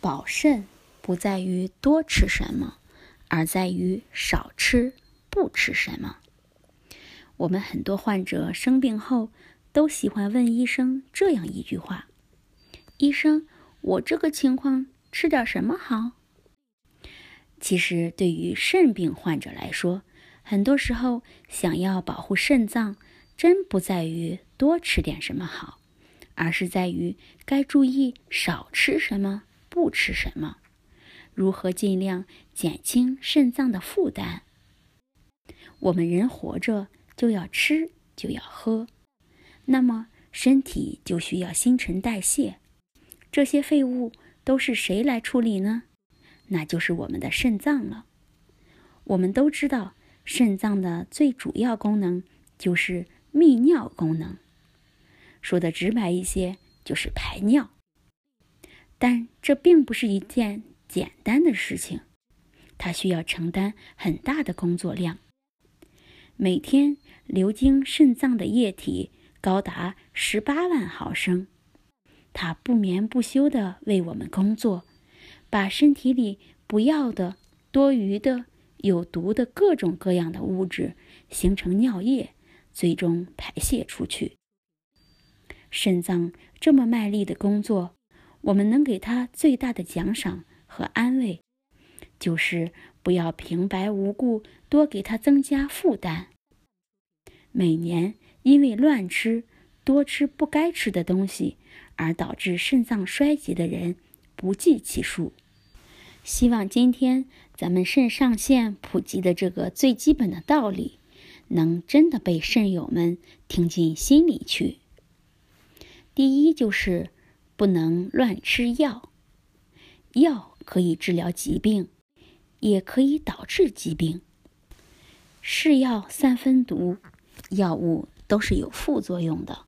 保肾不在于多吃什么，而在于少吃、不吃什么。我们很多患者生病后都喜欢问医生这样一句话：“医生，我这个情况吃点什么好？”其实，对于肾病患者来说，很多时候想要保护肾脏，真不在于多吃点什么好，而是在于该注意少吃什么。不吃什么？如何尽量减轻肾脏的负担？我们人活着就要吃，就要喝，那么身体就需要新陈代谢。这些废物都是谁来处理呢？那就是我们的肾脏了。我们都知道，肾脏的最主要功能就是泌尿功能，说的直白一些，就是排尿。但这并不是一件简单的事情，它需要承担很大的工作量。每天流经肾脏的液体高达十八万毫升，它不眠不休地为我们工作，把身体里不要的、多余的、有毒的各种各样的物质形成尿液，最终排泄出去。肾脏这么卖力的工作。我们能给他最大的奖赏和安慰，就是不要平白无故多给他增加负担。每年因为乱吃、多吃不该吃的东西而导致肾脏衰竭的人不计其数。希望今天咱们肾上腺普及的这个最基本的道理，能真的被肾友们听进心里去。第一就是。不能乱吃药，药可以治疗疾病，也可以导致疾病。是药三分毒，药物都是有副作用的，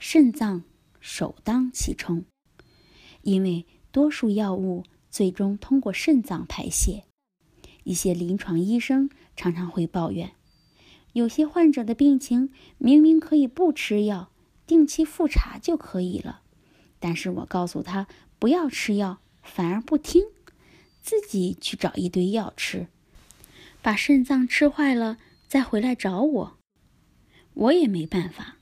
肾脏首当其冲。因为多数药物最终通过肾脏排泄，一些临床医生常常会抱怨，有些患者的病情明明可以不吃药，定期复查就可以了。但是我告诉他不要吃药，反而不听，自己去找一堆药吃，把肾脏吃坏了再回来找我，我也没办法。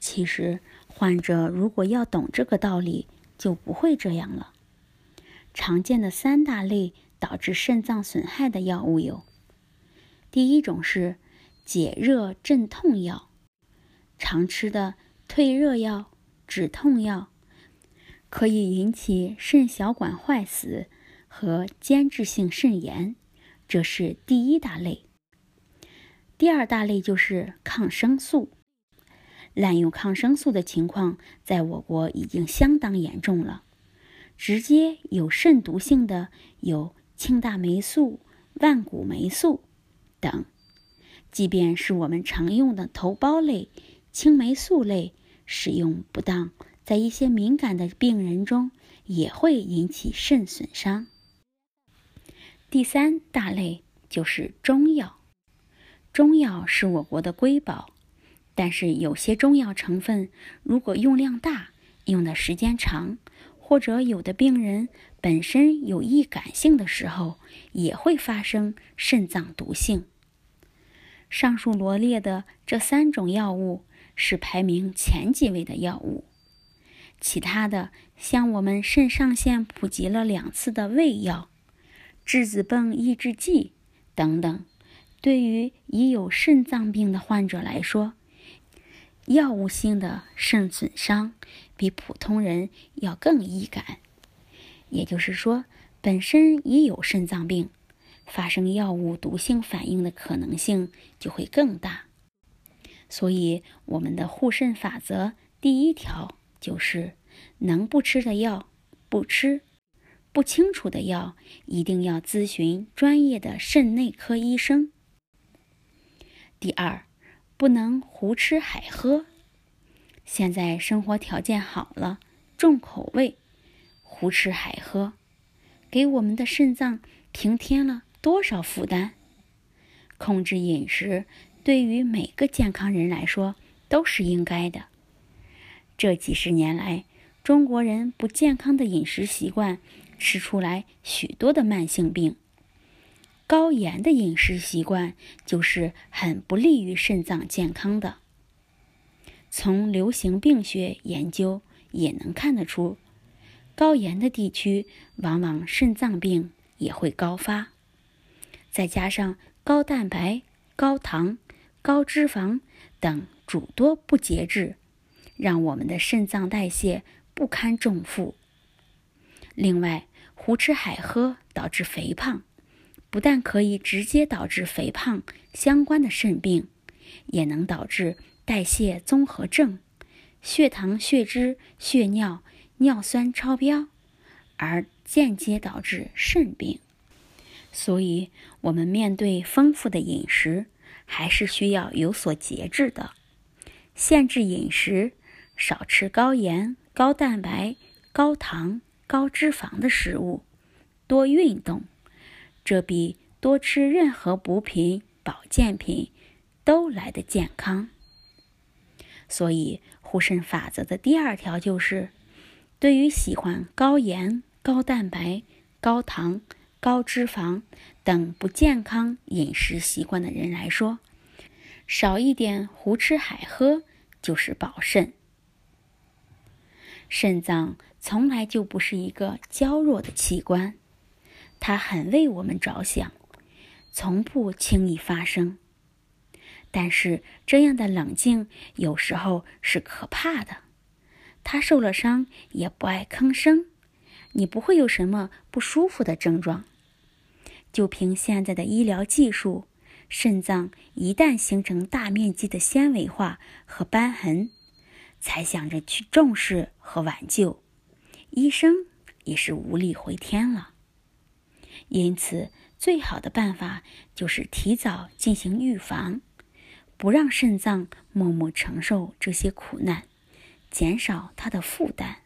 其实患者如果要懂这个道理，就不会这样了。常见的三大类导致肾脏损害的药物有：第一种是解热镇痛药，常吃的退热药、止痛药。可以引起肾小管坏死和间质性肾炎，这是第一大类。第二大类就是抗生素，滥用抗生素的情况在我国已经相当严重了。直接有肾毒性的有庆大霉素、万古霉素等，即便是我们常用的头孢类、青霉素类，使用不当。在一些敏感的病人中，也会引起肾损伤。第三大类就是中药，中药是我国的瑰宝，但是有些中药成分如果用量大、用的时间长，或者有的病人本身有易感性的时候，也会发生肾脏毒性。上述罗列的这三种药物是排名前几位的药物。其他的，像我们肾上腺普及了两次的胃药、质子泵抑制剂等等，对于已有肾脏病的患者来说，药物性的肾损伤比普通人要更易感。也就是说，本身已有肾脏病，发生药物毒性反应的可能性就会更大。所以，我们的护肾法则第一条。就是能不吃的药不吃，不清楚的药一定要咨询专业的肾内科医生。第二，不能胡吃海喝。现在生活条件好了，重口味，胡吃海喝，给我们的肾脏平添了多少负担？控制饮食对于每个健康人来说都是应该的。这几十年来，中国人不健康的饮食习惯吃出来许多的慢性病。高盐的饮食习惯就是很不利于肾脏健康的。从流行病学研究也能看得出，高盐的地区往往肾脏病也会高发。再加上高蛋白、高糖、高脂肪等诸多不节制，让我们的肾脏代谢不堪重负。另外，胡吃海喝导致肥胖。不但可以直接导致肥胖相关的肾病，也能导致代谢综合症、血糖、血脂、血尿、尿酸超标，而间接导致肾病。所以，我们面对丰富的饮食，还是需要有所节制的，限制饮食，少吃高盐、高蛋白、高糖、高脂肪的食物，多运动。这比多吃任何补品、保健品都来得健康。所以，护肾法则的第二条就是：对于喜欢高盐、高蛋白、高糖、高脂肪等不健康饮食习惯的人来说，少一点胡吃海喝就是保肾。肾脏从来就不是一个娇弱的器官。它很为我们着想，从不轻易发声。但是这样的冷静有时候是可怕的。他受了伤也不爱吭声，你不会有什么不舒服的症状。就凭现在的医疗技术，肾脏一旦形成大面积的纤维化和瘢痕，才想着去重视和挽救，医生也是无力回天了。因此，最好的办法就是提早进行预防，不让肾脏默默承受这些苦难，减少它的负担。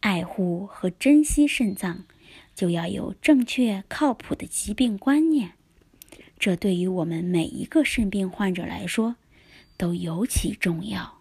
爱护和珍惜肾脏，就要有正确靠谱的疾病观念。这对于我们每一个肾病患者来说，都尤其重要。